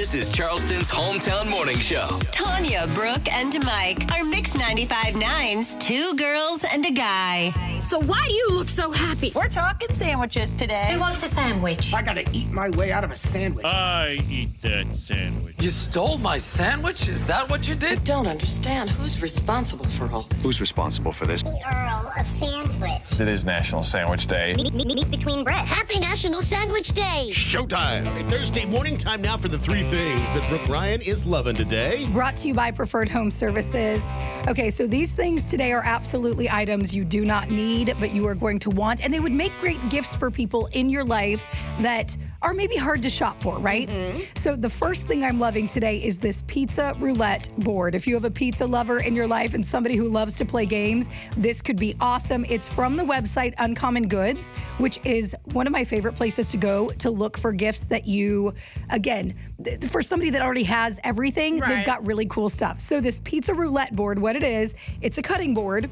This is Charleston's hometown morning show. Tanya, Brooke, and Mike are Mix 95.9's two girls and a guy. So why do you look so happy? We're talking sandwiches today. Who wants a sandwich? I gotta eat my way out of a sandwich. I eat that sandwich. You stole my sandwich? Is that what you did? don't understand who's responsible for all this. Who's responsible for this? The Earl of Sandwich. It is National Sandwich Day. Meat, meat, meat between bread. Happy National Sandwich Day. Showtime. Thursday morning time now for the three things that Brooke Ryan is loving today. Brought to you by Preferred Home Services. Okay, so these things today are absolutely items you do not need, but you are going to want, and they would make great gifts for people in your life that are maybe hard to shop for, right? Mm-hmm. So the first thing I'm loving today is this pizza roulette board. If you have a pizza lover in your life and somebody who loves to play games, this could be awesome. It's from the website Uncommon Goods, which is one of my favorite places to go to look for gifts that you, again, th- for somebody that already has everything, they've got really cool stuff. So this pizza roulette board, what it is, it's a cutting board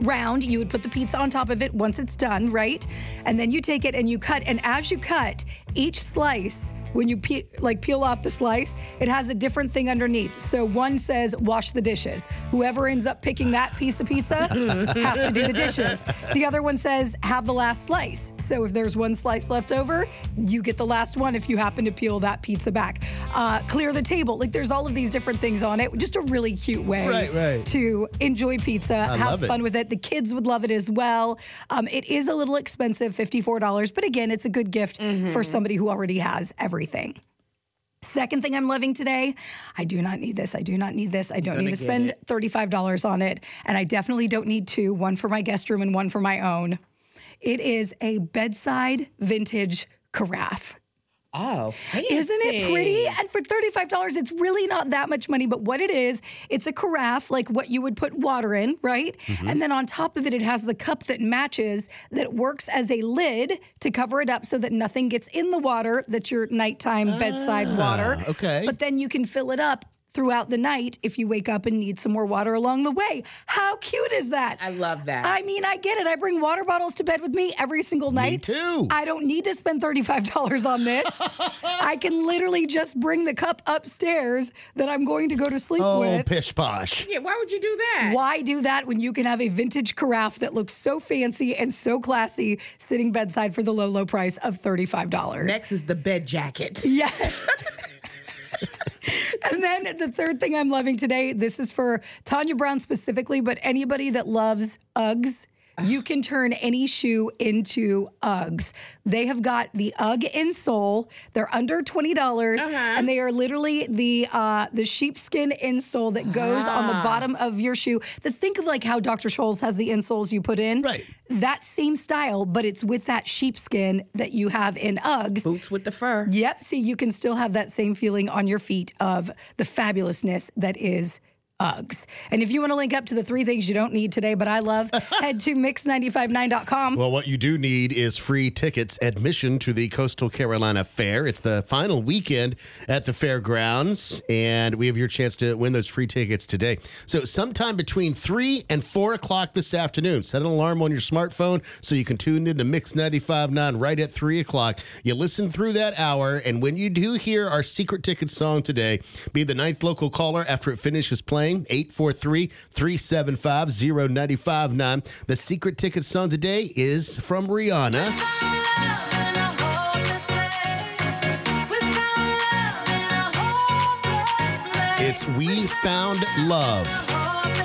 round. You would put the pizza on top of it once it's done, right? And then you take it and you cut. And as you cut, each slice, when you pe- like peel off the slice, it has a different thing underneath. So one says wash the dishes. Whoever ends up picking that piece of pizza has to do the dishes. The other one says have the last slice. So if there's one slice left over, you get the last one if you happen to peel that pizza back. Uh, clear the table. Like there's all of these different things on it. Just a really cute way Right, right. to enjoy pizza, I have love it. fun with it. The kids would love it as well. Um, it is a little expensive, $54, but again, it's a good gift for somebody who already has everything. Second thing I'm loving today, I do not need this. I do not need this. I don't need to spend $35 on it. And I definitely don't need two one for my guest room and one for my own. It is a bedside vintage carafe. Oh, fancy. Isn't it pretty? And for $35, it's really not that much money, but what it is, it's a carafe, like what you would put water in, right? Mm-hmm. And then on top of it, it has the cup that matches that works as a lid to cover it up so that nothing gets in the water. That's your nighttime bedside ah, water. okay. But then you can fill it up throughout the night if you wake up and need some more water along the way. How cute is that? I love that. I mean, I get it. I bring water bottles to bed with me every single night. Me too. I don't need to spend $35 on this. I can literally just bring the cup upstairs that I'm going to go to sleep Oh, with. Oh, pish posh. yeah, why would you do that? Why do that when you can have a vintage carafe that looks so fancy and so classy sitting bedside for the low, low price of $35? Next is the bed jacket. Yes. and then the third thing I'm loving today, this is for Tanya Brown specifically, but anybody that loves Uggs. You can turn any shoe into Uggs. They have got the UGG insole. They're under twenty dollars, and they are literally the uh, the sheepskin insole that goes on the bottom of your shoe. The think of like how Dr. Scholl's has the insoles you put in. Right. That same style, but it's with that sheepskin that you have in Uggs. Boots with the fur. Yep. So you can still have that same feeling on your feet of the fabulousness that is Uggs. And if you want to link up to the three things you don't need today, but I love, head to mix959.com. Well, what you do need is free tickets, admission to the Coastal Carolina Fair. It's the final weekend at the fairgrounds, and we have your chance to win those free tickets today. So, sometime between 3 and 4 o'clock this afternoon, set an alarm on your smartphone so you can tune in to Mix 95.9 right at 3 o'clock. You listen through that hour, and when you do hear our secret ticket song today, be the ninth local caller after it finishes playing, 843 375 0959. The secret ticket song today is from Rihanna. It's We Found Love.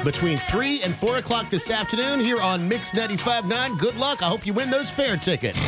Between 3 and 4 o'clock this afternoon here on Mix 95.9. Good luck. I hope you win those fair tickets.